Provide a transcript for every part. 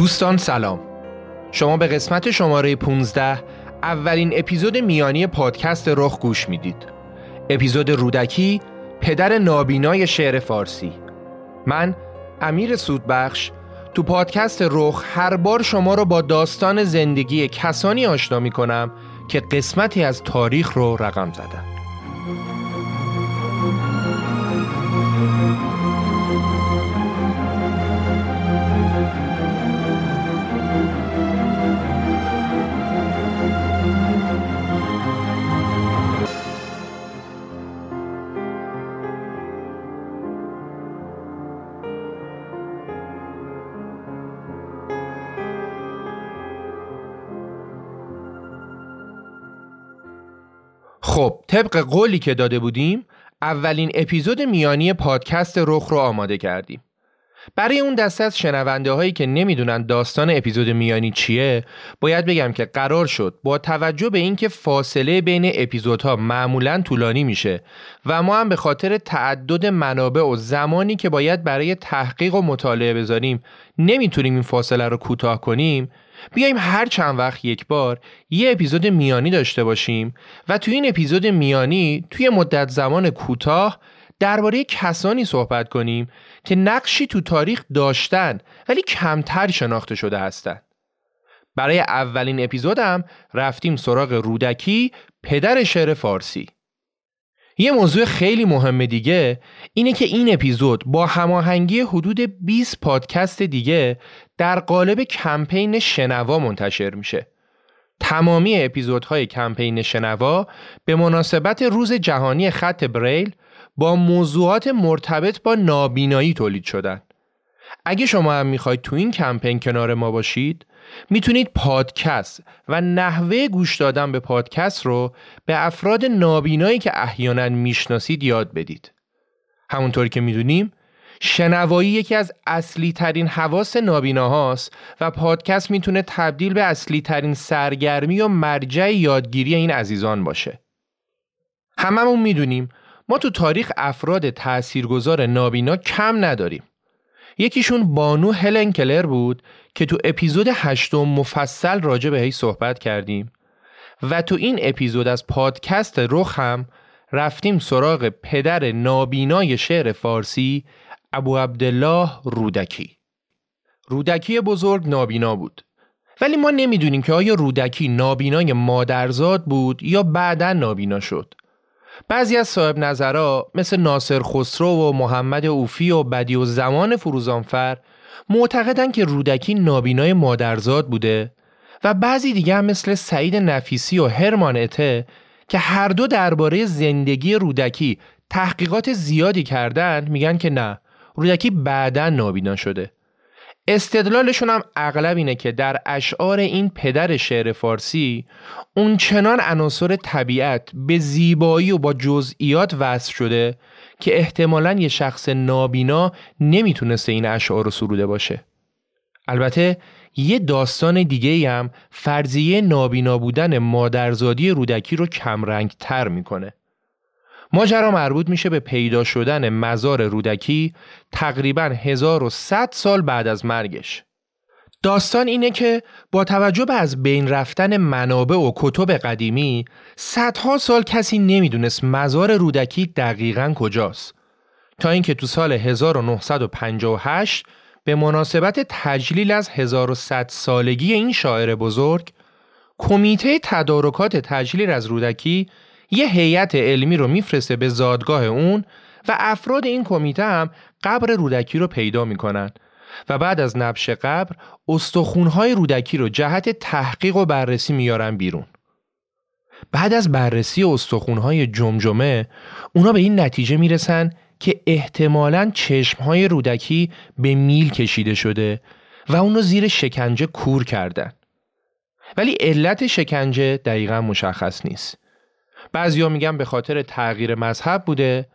دوستان سلام. شما به قسمت شماره 15 اولین اپیزود میانی پادکست رخ گوش می‌دید. اپیزود رودکی پدر نابینای شعر فارسی. من امیر سودبخش تو پادکست رخ هر بار شما رو با داستان زندگی کسانی آشنا می کنم که قسمتی از تاریخ رو رقم زدن. خب طبق قولی که داده بودیم اولین اپیزود میانی پادکست رخ رو آماده کردیم. برای اون دسته از شنونده هایی که نمی‌دونن داستان اپیزود میانی چیه باید بگم که قرار شد با توجه به اینکه فاصله بین اپیزودها معمولا طولانی میشه و ما هم به خاطر تعدد منابع و زمانی که باید برای تحقیق و مطالعه بذاریم نمی‌تونیم این فاصله رو کوتاه کنیم بیایم هر چند وقت یک بار یه اپیزود میانی داشته باشیم و توی این اپیزود میانی توی مدت زمان کوتاه درباره کسانی صحبت کنیم که نقشی تو تاریخ داشتن ولی کمتر شناخته شده هستند. برای اولین اپیزودم رفتیم سراغ رودکی پدر شعر فارسی. یه موضوع خیلی مهم دیگه اینه که این اپیزود با هماهنگی حدود 20 پادکست دیگه در قالب کمپین شنوا منتشر میشه. تمامی اپیزودهای کمپین شنوا به مناسبت روز جهانی خط بریل با موضوعات مرتبط با نابینایی تولید شدن. اگه شما هم می‌خواید تو این کمپین کنار ما باشید می‌تونید پادکست و نحوه گوش دادن به پادکست رو به افراد نابینایی که احیانا می‌شناسید یاد بدید. همونطور که می‌دونیم شنوایی یکی از اصلی ترین حواس نابیناهاست و پادکست می‌تونه تبدیل به اصلی ترین سرگرمی و مرجع یادگیری این عزیزان باشه. هممون می‌دونیم ما تو تاریخ افراد تاثیرگذار نابینا کم نداریم. یکیشون بانو هلن کلر بود که تو اپیزود هشتم مفصل راجع بهش صحبت کردیم و تو این اپیزود از پادکست رخ هم رفتیم سراغ پدر نابینای شعر فارسی ابو عبدالله رودکی. رودکی بزرگ نابینا بود. ولی ما نمی‌دونیم که آیا رودکی نابینای مادرزاد بود یا بعدا نابینا شد. بعضی از صاحب نظرها مثل ناصر خسرو و محمد اوفی و بدی و زمان فروزانفر معتقدن که رودکی نابینای مادرزاد بوده و بعضی دیگه هم مثل سعید نفیسی و هرمان اته که هر دو درباره زندگی رودکی تحقیقات زیادی کردن میگن که نه رودکی بعدا نابینا شده. استدلالشون هم اغلب اینه که در اشعار این پدر شعر فارسی اون چنان عناصر طبیعت به زیبایی و با جزئیات وصل شده که احتمالا یه شخص نابینا نمی‌تونسته این اشعار رو سروده باشه البته یه داستان دیگه هم فرضیه نابینا بودن مادرزادی رودکی رو کمرنگ تر می‌کنه ماجرا مربوط میشه به پیدا شدن مزار رودکی تقریبا 1100 سال بعد از مرگش. داستان اینه که با توجه به از بین رفتن منابع و کتب قدیمی صدها سال کسی نمی‌دونست مزار رودکی دقیقا کجاست. تا اینکه تو سال 1958 به مناسبت تجلیل از 1100 سالگی این شاعر بزرگ کمیته تدارکات تجلیل از رودکی یه هیئت علمی رو میفرسته به زادگاه اون و افراد این کمیته هم قبر رودکی رو پیدا می‌کنن. و بعد از نبش قبر استخونهای رودکی رو جهت تحقیق و بررسی میارن بیرون. بعد از بررسی استخونهای جمجمه اونا به این نتیجه می‌رسن که احتمالاً چشمهای رودکی به میل کشیده شده و اونو زیر شکنجه کور کردن. ولی علت شکنجه دقیقا مشخص نیست. بعضیا میگن به خاطر تغییر مذهب بوده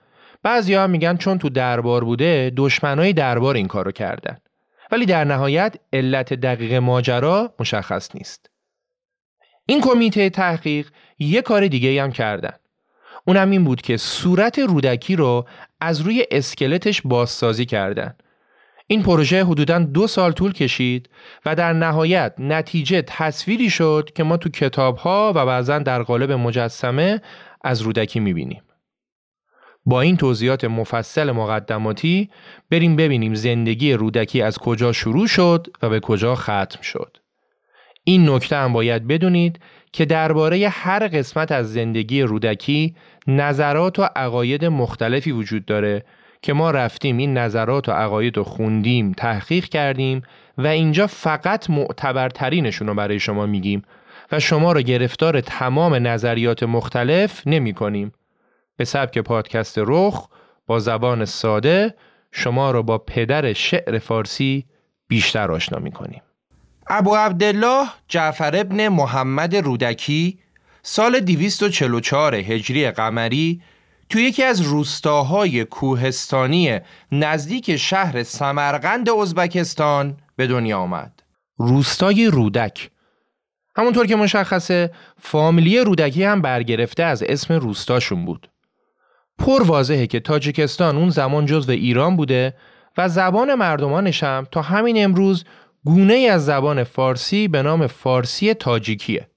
بعضیا میگن چون تو دربار بوده دشمنای دربار این کارو کردن ولی در نهایت علت دقیق ماجرا مشخص نیست. این کمیته تحقیق یه کار دیگه هم کردن. اونم این بود که صورت رودکی رو از روی اسکلتش بازسازی کردن. این پروژه حدوداً دو سال طول کشید و در نهایت نتیجه تصویری شد که ما تو کتاب ها و بعضا در قالب مجسمه از رودکی می‌بینیم. با این توضیحات مفصل مقدماتی بریم ببینیم زندگی رودکی از کجا شروع شد و به کجا ختم شد. این نکته هم باید بدونید که درباره هر قسمت از زندگی رودکی نظرات و عقاید مختلفی وجود داره که ما رفتیم این نظرات و عقاید رو خوندیم تحقیق کردیم و اینجا فقط معتبرترینشون رو برای شما میگیم و شما رو گرفتار تمام نظریات مختلف نمی کنیم. به سبک پادکست رخ با زبان ساده شما رو با پدر شعر فارسی بیشتر آشنا می کنیم. ابو عبدالله جعفر ابن محمد رودکی سال 244 هجری قمری توی یکی از روستاهای کوهستانی نزدیک شهر سمرقند ازبکستان به دنیا آمد. روستای رودک همونطور که مشخصه فامیلی رودکی هم برگرفته از اسم روستاشون بود. پر واضحه که تاجیکستان اون زمان جزو ایران بوده و زبان مردمانش هم تا همین امروز گونه از زبان فارسی به نام فارسی تاجیکیه.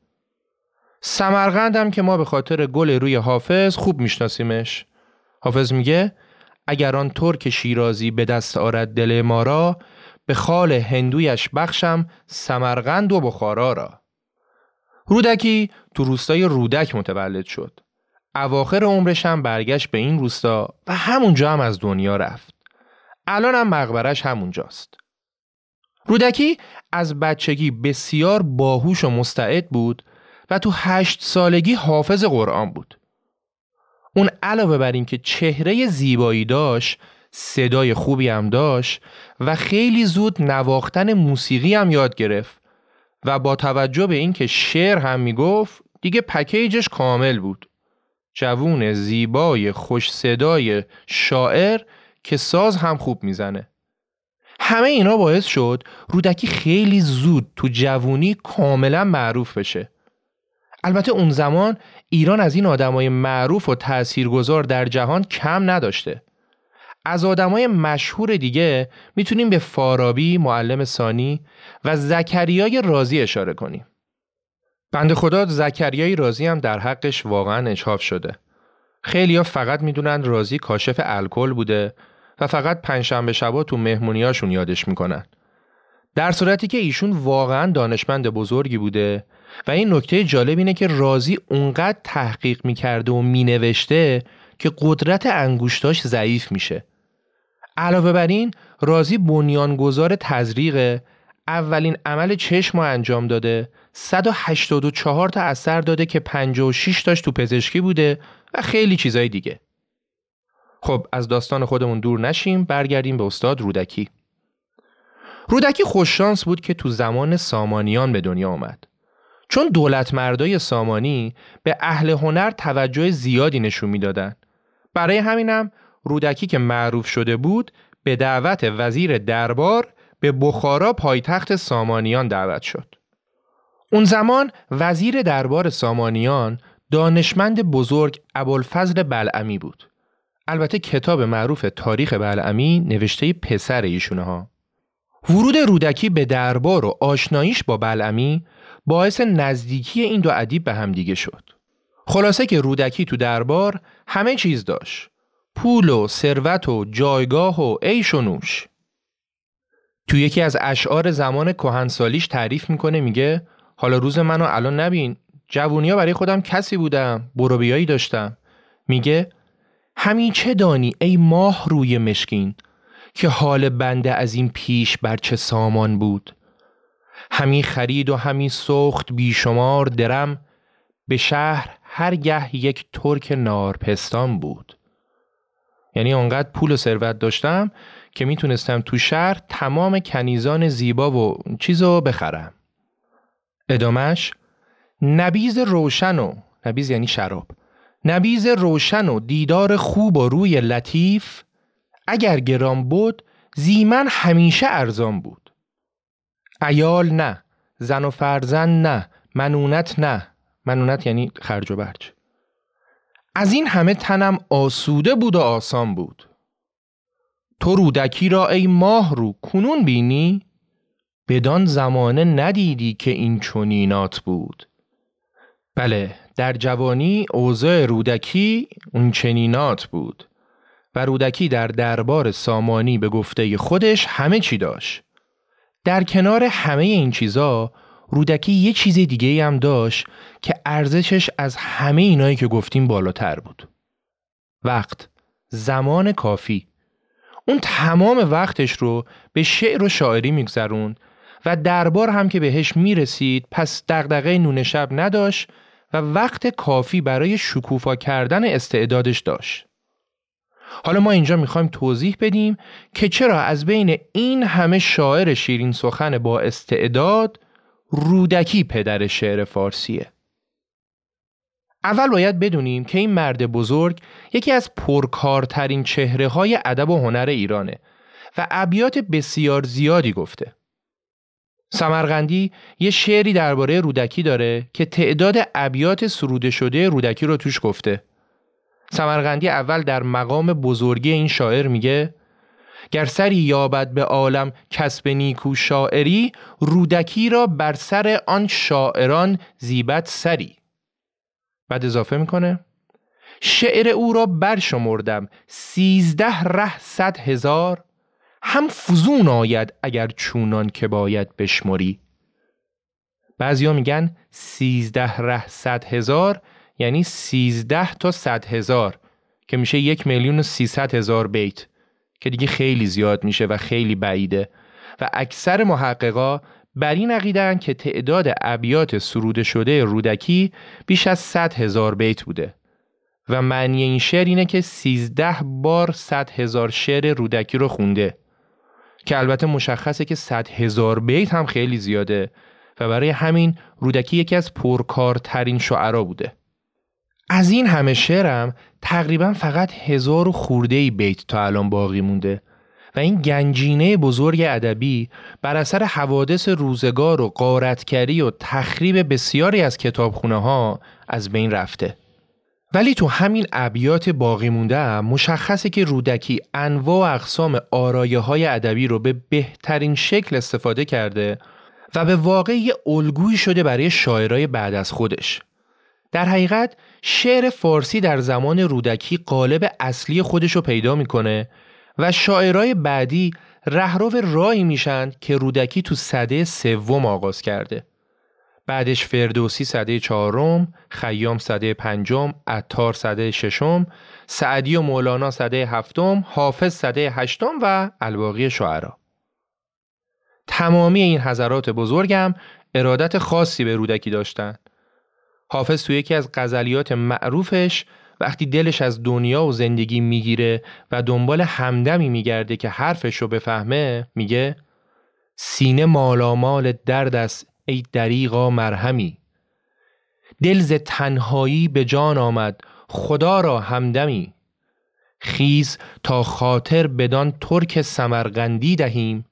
سمرقند هم که ما به خاطر گل روی حافظ خوب میشناسیمش. حافظ میگه اگر آن ترک شیرازی به دست آرد دل ما را به خال هندویش بخشم سمرقند و بخارا را. رودکی تو روستای رودک متولد شد. اواخر عمرش هم برگشت به این روستا و همونجا هم از دنیا رفت الان هم مقبرش همونجاست رودکی از بچگی بسیار باهوش و مستعد بود و تو هشت سالگی حافظ قرآن بود. اون علاوه بر اینکه چهره زیبایی داشت صدای خوبی هم داشت و خیلی زود نواختن موسیقی هم یاد گرفت و با توجه به اینکه شعر هم می‌گفت دیگه پکیجش کامل بود. جوون زیبای خوش صدای شاعر که ساز هم خوب می‌زنه. همه اینا باعث شد رودکی خیلی زود تو جوونی کاملا معروف بشه. البته اون زمان ایران از این آدمای معروف و تاثیرگذار در جهان کم نداشته. از آدمای مشهور دیگه می‌تونیم به فارابی، معلم ثانی و زکریای رازی اشاره کنیم. بند خدا زکریای رازی هم در حقش واقعا اچاف شده. خیلیا فقط می‌دونن رازی کاشف الکل بوده و فقط پنجشنبه شبا تو مهمونیاشون یادش می‌کنن. در صورتی که ایشون واقعا دانشمند بزرگی بوده و این نکته جالب اینه که رازی اونقدر تحقیق می‌کرده و مینوشته که قدرت انگوشتاش ضعیف میشه. علاوه بر این رازی بنیانگذار تزریق اولین عمل چشم رو انجام داده. 184 تا اثر داده که 56 تاش تو پزشکی بوده و خیلی چیزای دیگه. خب از داستان خودمون دور نشیم برگردیم به استاد رودکی. رودکی خوششانس بود که تو زمان سامانیان به دنیا آمد. چون دولت مردای سامانی به اهل هنر توجه زیادی نشون می‌دادن. برای همینم رودکی که معروف شده بود به دعوت وزیر دربار به بخارا پایتخت سامانیان دعوت شد. اون زمان وزیر دربار سامانیان دانشمند بزرگ ابوالفضل بلعمی بود. البته کتاب معروف تاریخ بلعمی نوشته پسر ایشونه ها. ورود رودکی به دربار و آشناییش با بلعمی باعث نزدیکی این دو ادیب به همدیگه شد. خلاصه که رودکی تو دربار همه چیز داشت. پول و ثروت و جایگاه و عیش و نوش. تو یکی از اشعار زمان کهنسالیش تعریف می‌کنه میگه حالا روز منو الان نبین جوونیا برای خودم کسی بودم بروبیایی داشتم. میگه همین چه دانی ای ماه روی مشکین که حال بنده از این پیش بر چه سامان بود؟ همین خرید و همین سخت بیشمار درم به شهر هر گه یک ترک نارپستان بود. یعنی آنقدر پول و ثروت داشتم که می‌تونستم تو شهر تمام کنیزان زیبا و چیزو بخرم. ادامش نبیز روشن و نبیز یعنی شراب. نبیز روشن و دیدار خوب و روی لطیف اگر گرام بود زیمن همیشه ارزان بود. ایال نه زن و فرزند نه منونت نه. منونت یعنی خرج و برج. از این همه تنم آسوده بود و آسان بود. تو رودکی را ای ماه رو کنون بینی؟ بدان زمانه ندیدی که این چنینات بود. بله در جوانی اوضاع رودکی اون چنینات بود و رودکی در دربار سامانی به گفته خودش همه چی داشت. در کنار همه این چیزا رودکی یه چیز دیگه هم داشت که ارزشش از همه اینایی که گفتیم بالاتر بود. وقت زمان کافی. اون تمام وقتش رو به شعر و شاعری میگذروند و دربار هم که بهش می‌رسید پس دغدغه نون شب نداشت و وقت کافی برای شکوفا کردن استعدادش داشت. حالا ما اینجا می‌خوایم توضیح بدیم که چرا از بین این همه شاعر شیرین سخن با استعداد رودکی پدر شعر فارسیه. اول باید بدونیم که این مرد بزرگ یکی از پرکارترین چهره های ادب و هنر ایرانه و ابیات بسیار زیادی گفته. سمرغندی یه شعری درباره رودکی داره که تعداد ابیات سروده شده رودکی رو توش گفته. سمرغندی اول در مقام بزرگی این شاعر میگه گر سری یابد به عالم کسب نیکو شاعری رودکی را بر سر آن شاعران زیبت سری بعد اضافه می‌کنه شعر او را برشمردم سیزده ره صد هزار هم فزون آید اگر چونان که باید بشمری. بعضیا میگن سیزده ره صد هزار یعنی سیزده تا صد هزار که میشه یک میلیون و سیصد هزار بیت که دیگه خیلی زیاد میشه و خیلی بعیده. و اکثر محققا بر این عقیدن که تعداد ابیات سروده شده رودکی بیش از 100 هزار بیت بوده و معنی این شعر اینه که 13 بار 100 هزار شعر رودکی رو خونده که البته مشخصه که 100 هزار بیت هم خیلی زیاده و برای همین رودکی یکی از پرکارترین شعرا بوده. از این همه شعرم تقریبا فقط هزار و خورده بیت تا الان باقی مونده. و این گنجینه بزرگ ادبی بر اثر حوادث روزگار و قارتکری و تخریب بسیاری از کتابخونه ها از بین رفته. ولی تو همین ابیات باقی مونده مشخصه که رودکی انواع و اقسام آرایه های ادبی رو به بهترین شکل استفاده کرده و به واقع الگویی شده برای شاعرای بعد از خودش. در حقیقت شعر فارسی در زمان رودکی قالب اصلی خودش رو پیدا می‌کنه و شاعرای بعدی رهرو رایی میشن که رودکی تو صده سوم آغاز کرده. بعدش فردوسی صده چهارم، خیام صده پنجم، عطار صده ششم، سعدی و مولانا صده هفتم، حافظ صده هشتم و الباقی شعرا. تمامی این حضرات بزرگم ارادت خاصی به رودکی داشتند. حافظ تو یکی از غزلیات معروفش وقتی دلش از دنیا و زندگی می‌گیره و دنبال همدمی میگرده که حرفش رو بفهمه میگه سینه مالامال درد است ای دریغا مرهمی. دلز تنهایی به جان آمد خدا را همدمی. خیز تا خاطر بدان ترک سمرقندی دهیم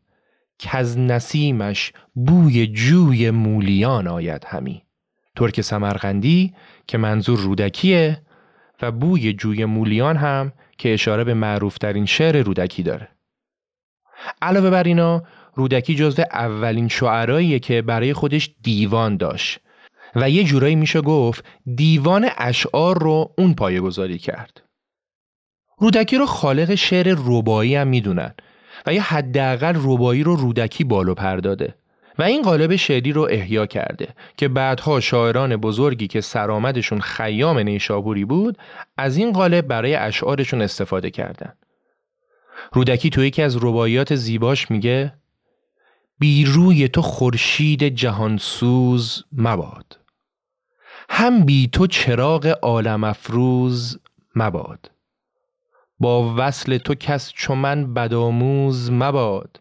که از نسیمش بوی جوی مولیان آید همی. ترک سمرقندی که منظور رودکیه و بوی جوی مولیان هم که اشاره به معروفترین شعر رودکی داره. علاوه بر اینا رودکی جزو اولین شعراییه که برای خودش دیوان داشت و یه جورایی میشه گفت دیوان اشعار رو اون پایه گذاری کرد. رودکی رو خالق شعر ربایی هم می‌دونن و یه حداقل ربایی رو رودکی بالو پرداده. و این قالب شعری رو احیا کرده که بعدها شاعران بزرگی که سرآمدشون خیام نیشابوری بود از این قالب برای اشعارشون استفاده کردن. رودکی تو یکی از رباعیات زیباش میگه بی روی تو خورشید جهانسوز مباد. هم بی تو چراغ عالم افروز مباد. با وصل تو کس چو من مباد.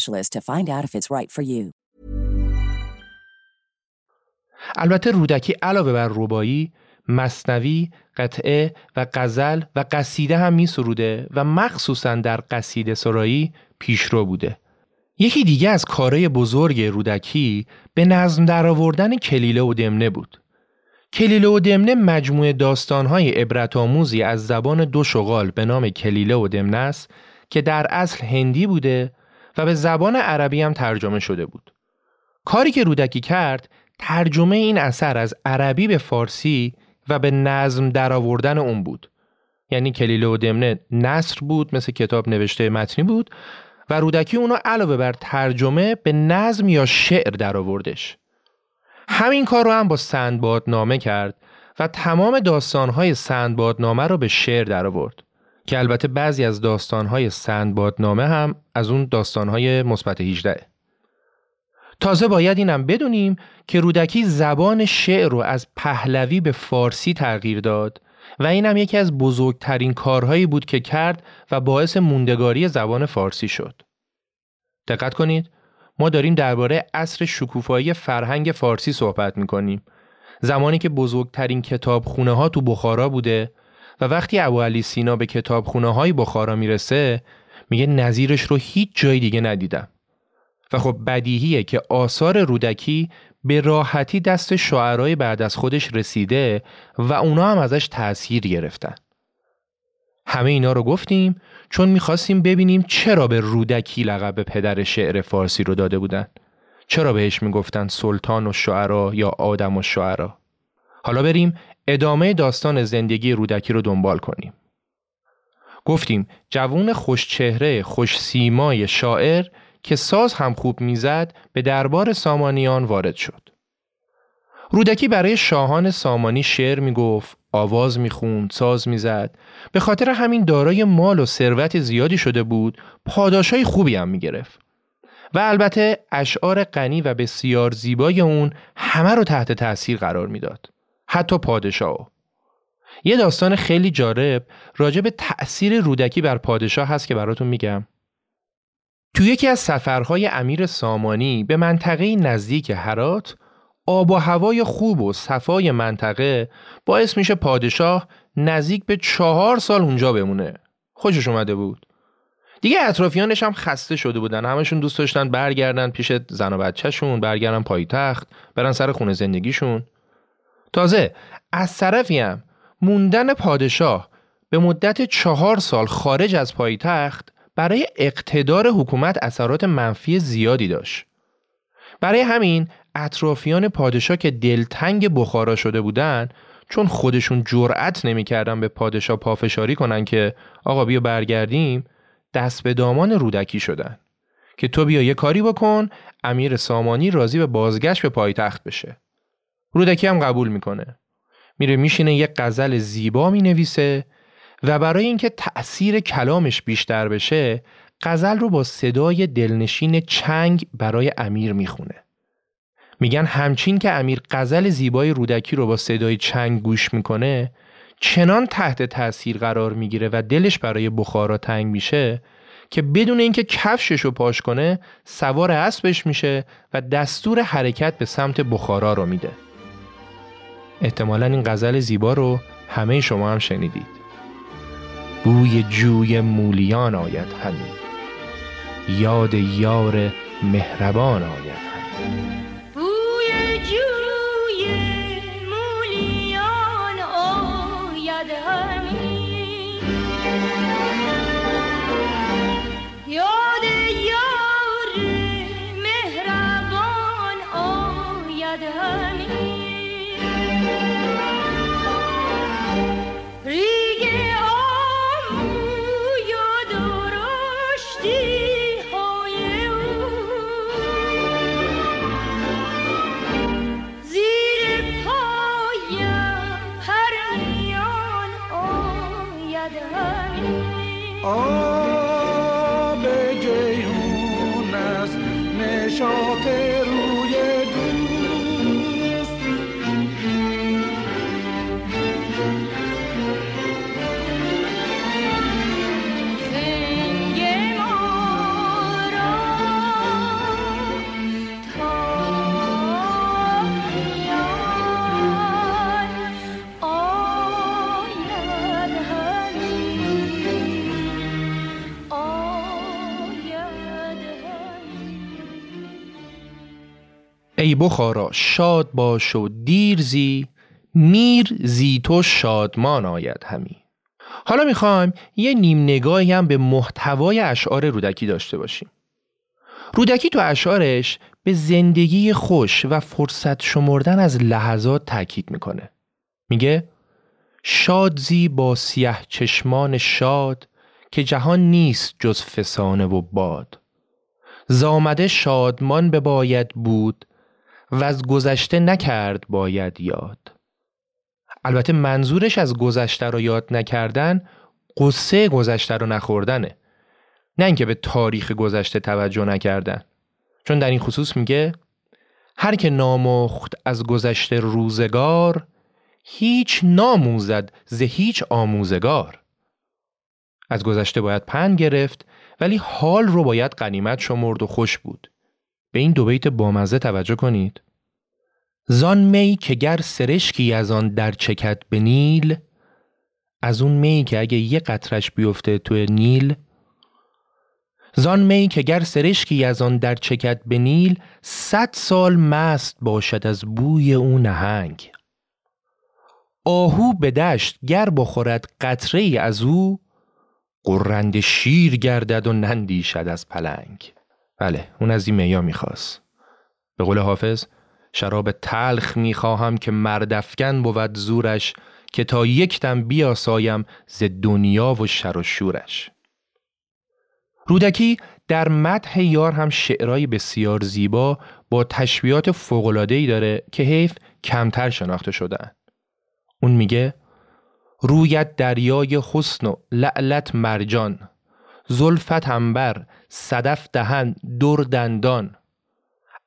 to find out if it's right for you. البته رودکی علاوه بر ربایی مصنوی، قطعه و غزل و قصیده هم می سروده و مخصوصا در قصیده سرایی پیشرو بوده. یکی دیگه از کارهای بزرگ رودکی به نظم درآوردن کلیله و دمنه بود. کلیله و دمنه مجموعه داستانهای عبرت آموزی از زبان دو شغال به نام کلیله و دمنه است که در اصل هندی بوده و به زبان عربی هم ترجمه شده بود. کاری که رودکی کرد ترجمه این اثر از عربی به فارسی و به نظم درآوردن اون بود. یعنی کلیله و دمنه نصر بود مثل کتاب نوشته متنی بود و رودکی اونو علاوه بر ترجمه به نظم یا شعر درآوردش. همین کار رو هم با سندبادنامه کرد و تمام داستانهای سندبادنامه رو به شعر درآورد. که البته بعضی از داستانهای سندبادنامه هم از اون داستانهای مثبت 18 تازه باید اینم بدونیم که رودکی زبان شعر رو از پهلوی به فارسی تغییر داد و اینم یکی از بزرگترین کارهایی بود که کرد و باعث موندگاری زبان فارسی شد. دقت کنید ما داریم درباره عصر شکوفایی فرهنگ فارسی صحبت می‌کنیم زمانی که بزرگترین کتابخونه ها تو بخارا بوده و وقتی ابو علی سینا به کتابخونه های بخارا می‌رسه میگه نظیرش رو هیچ جای دیگه ندیدم. و خب بدیهیه که آثار رودکی به راحتی دست شعرهای بعد از خودش رسیده و اونا هم ازش تأثیر گرفتن. همه اینا رو گفتیم چون می‌خواستیم ببینیم چرا به رودکی لقب پدر شعر فارسی رو داده بودن. چرا بهش می‌گفتن سلطان و شعرا یا آدم و شعرا. حالا بریم ادامه داستان زندگی رودکی رو دنبال کنیم. گفتیم جوون خوش چهره خوش سیمای شاعر که ساز هم خوب می‌زد به دربار سامانیان وارد شد. رودکی برای شاهان سامانی شعر می‌گفت، آواز می‌خوند، ساز می‌زد. به خاطر همین دارای مال و ثروت زیادی شده بود، پاداشای خوبی هم می‌گرفت. و البته اشعار غنی و بسیار زیبای اون همه رو تحت تاثیر قرار می‌داد. حتی پادشاه. یه داستان خیلی جالب راجع به تأثیر رودکی بر پادشاه هست که براتون میگم. تو یکی از سفرهای امیر سامانی به منطقه نزدیک هرات آب و هوای خوب و صفای منطقه باعث میشه پادشاه نزدیک به چهار سال اونجا بمونه. خوشش اومده بود. دیگه اطرافیانش هم خسته شده بودن همشون دوست داشتن برگردن پیش زن و بچهشون برگردن پایتخت برن سر خونه زندگیشون تازه از طرفی هم موندن پادشاه به مدت چهار سال خارج از پایتخت برای اقتدار حکومت اثرات منفی زیادی داشت. برای همین اطرافیان پادشاه که دلتنگ بخارا شده بودن چون خودشون جرأت نمی‌کردن به پادشاه پافشاری کنن که آقا بیا برگردیم دست به دامان رودکی شدن که تو بیا یه کاری بکن امیر سامانی راضی به بازگشت به پایتخت بشه رودکی هم قبول می‌کنه. میره میشینه یه غزل زیبا می‌نویسه و برای اینکه تأثیر کلامش بیشتر بشه غزل رو با صدای دلنشین چنگ برای امیر می‌خونه. میگن همچین که امیر غزل زیبای رودکی رو با صدای چنگ گوش می‌کنه چنان تحت تاثیر قرار می‌گیره و دلش برای بخارا تنگ میشه که بدون اینکه کفشش رو پاش کنه سوار اسبش میشه و دستور حرکت به سمت بخارا رو میده. احتمالا این غزل زیبا رو همه شما هم شنیدید. بوی جوی مولیان آید همین یاد یار مهربان آید ای بخارا شاد باش و دیر زی میر زی تو شادمان آید همی. حالا می‌خوایم یه نیم نگاهی هم به محتوای اشعار رودکی داشته باشیم. رودکی تو اشعارش به زندگی خوش و فرصت شمردن از لحظات تاکید می‌کنه. میگه شادزی با سیه چشمان شاد که جهان نیست جز فسانه و باد. زامده شادمان به باید بود و از گذشته نکرد باید یاد. البته منظورش از گذشته رو یاد نکردن قصه گذشته رو نخوردنه. نه اینکه به تاریخ گذشته توجه نکردن. چون در این خصوص میگه هر که نامخت از گذشته روزگار هیچ ناموزد ز هیچ آموزگار. از گذشته باید پند گرفت ولی حال رو باید قنیمت شمرد و خوش بود. به این دو بیت بامزه توجه کنید. زان می که گر سرشکی از آن در چکت به نیل از اون می که اگه یه قطرش بیفته تو نیل. زان می که گر سرشکی از آن در چکت به نیل صد سال مست باشد از بوی او نهنگ. آهو به دشت گر بخورد قطره از او قرند شیر گردد و نندیشد از پلنگ. بله اون از این میا می‌خواست به قول حافظ شراب تلخ می‌خواهم که مردفکن بود زورش که تا یک دم بیاسایم ز دنیا و شر و شورش رودکی در مدح یار هم شعرهای بسیار زیبا با تشبیهات فوق‌العاده‌ای داره که حیف کمتر شناخته شدن. اون میگه رویت دریای حسن و لعلت مرجان زلفت انبر صدف دهن دور دندان.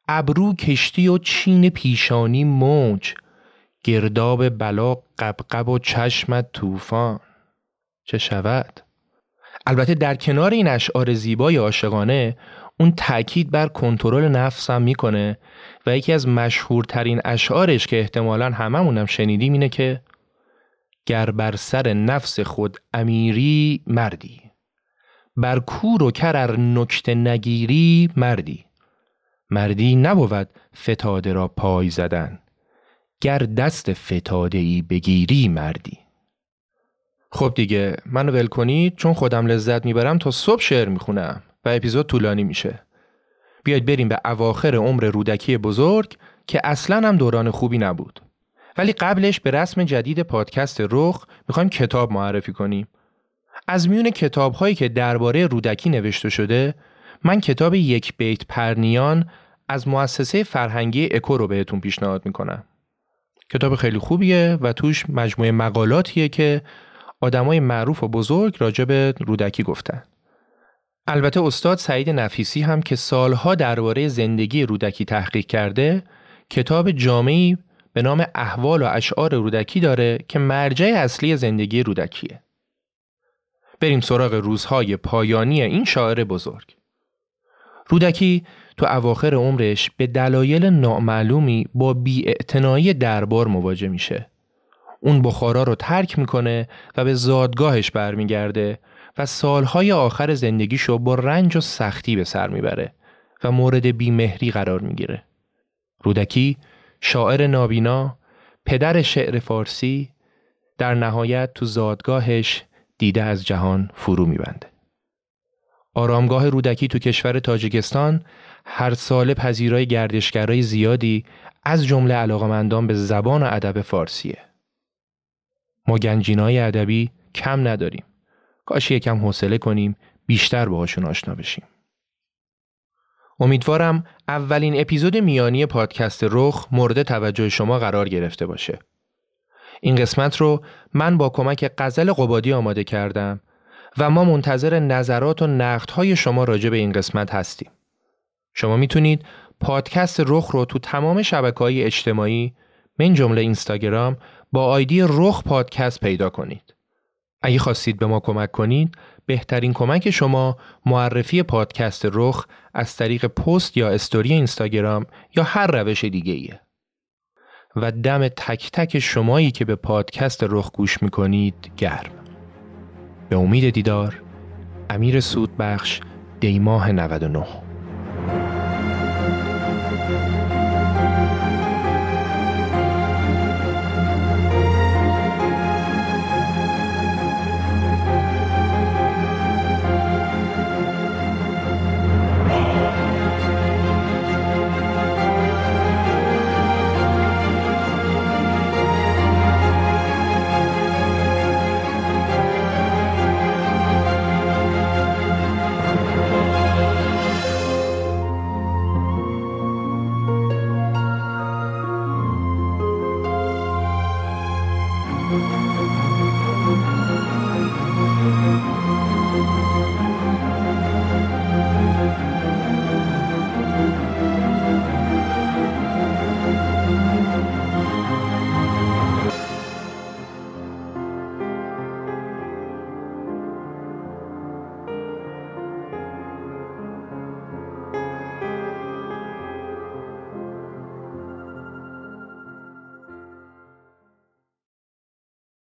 ابرو کشتی و چین پیشانی موج. گرداب بلا قبقب و چشمت طوفان. چه شود؟ البته در کنار این اشعار زیبای عاشقانه اون تاکید بر کنترل نفس هم می‌کنه و یکی از مشهورترین اشعارش که احتمالا هممونم شنیدیم اینه که گر بر سر نفس خود امیری مردی. بر کور و کرر نکت نگیری مردی. مردی نبود فتاده را پای زدن. گر دست فتاده ای بگیری مردی. خب دیگه منو ول کنید چون خودم لذت می‌برم تا صبح شعر می‌خونم و اپیزود طولانی میشه. بیاید بریم به اواخر عمر رودکی بزرگ که اصلا هم دوران خوبی نبود. ولی قبلش به رسم جدید پادکست رخ می‌خوایم کتاب معرفی کنیم. از میون کتاب هایی که درباره رودکی نوشته شده من کتاب یک بیت پرنیان از مؤسسه فرهنگی اکو رو بهتون پیشنهاد می‌کنم کتاب خیلی خوبیه و توش مجموعه مقالاتیه که آدمای معروف و بزرگ راجع به رودکی گفتن البته استاد سعید نفیسی هم که سالها درباره زندگی رودکی تحقیق کرده کتاب جامعی به نام احوال و اشعار رودکی داره که مرجع اصلی زندگی رودکیه. بریم سراغ روزهای پایانی این شاعر بزرگ. رودکی تو اواخر عمرش به دلایل نامعلومی با بیاعتنایی دربار مواجه میشه. اون بخارا رو ترک می‌کنه و به زادگاهش برمیگرده و سالهای آخر زندگیشو با رنج و سختی به سر می‌بره و مورد بیمهری قرار می‌گیره. رودکی شاعر نابینا، پدر شعر فارسی در نهایت تو زادگاهش دیده از جهان فرو میبنده. آرامگاه رودکی تو کشور تاجیکستان هر سال پذیرای گردشگرای زیادی از جمله علاقمندان به زبان و ادب فارسیه. ما گنجینای ادبی کم نداریم. کاش یکم حوصله کنیم بیشتر باهاشون آشنا بشیم. امیدوارم اولین اپیزود میانی پادکست رخ مورد توجه شما قرار گرفته باشه. این قسمت رو من با کمک قزل قبادی آماده کردم و ما منتظر نظرات و نقدهای شما راجع به این قسمت هستیم. شما می‌تونید پادکست رخ رو تو تمام شبکه های اجتماعی من جمله اینستاگرام با آیدی رخ پادکست پیدا کنید. اگه خواستید به ما کمک کنید بهترین کمک شما معرفی پادکست رخ از طریق پست یا استوری اینستاگرام یا هر روش دیگه ایه. و دم تک تک شمایی که به پادکست رخ گوش می‌کنید گرم. به امید دیدار امیر سودبخش دیماه 99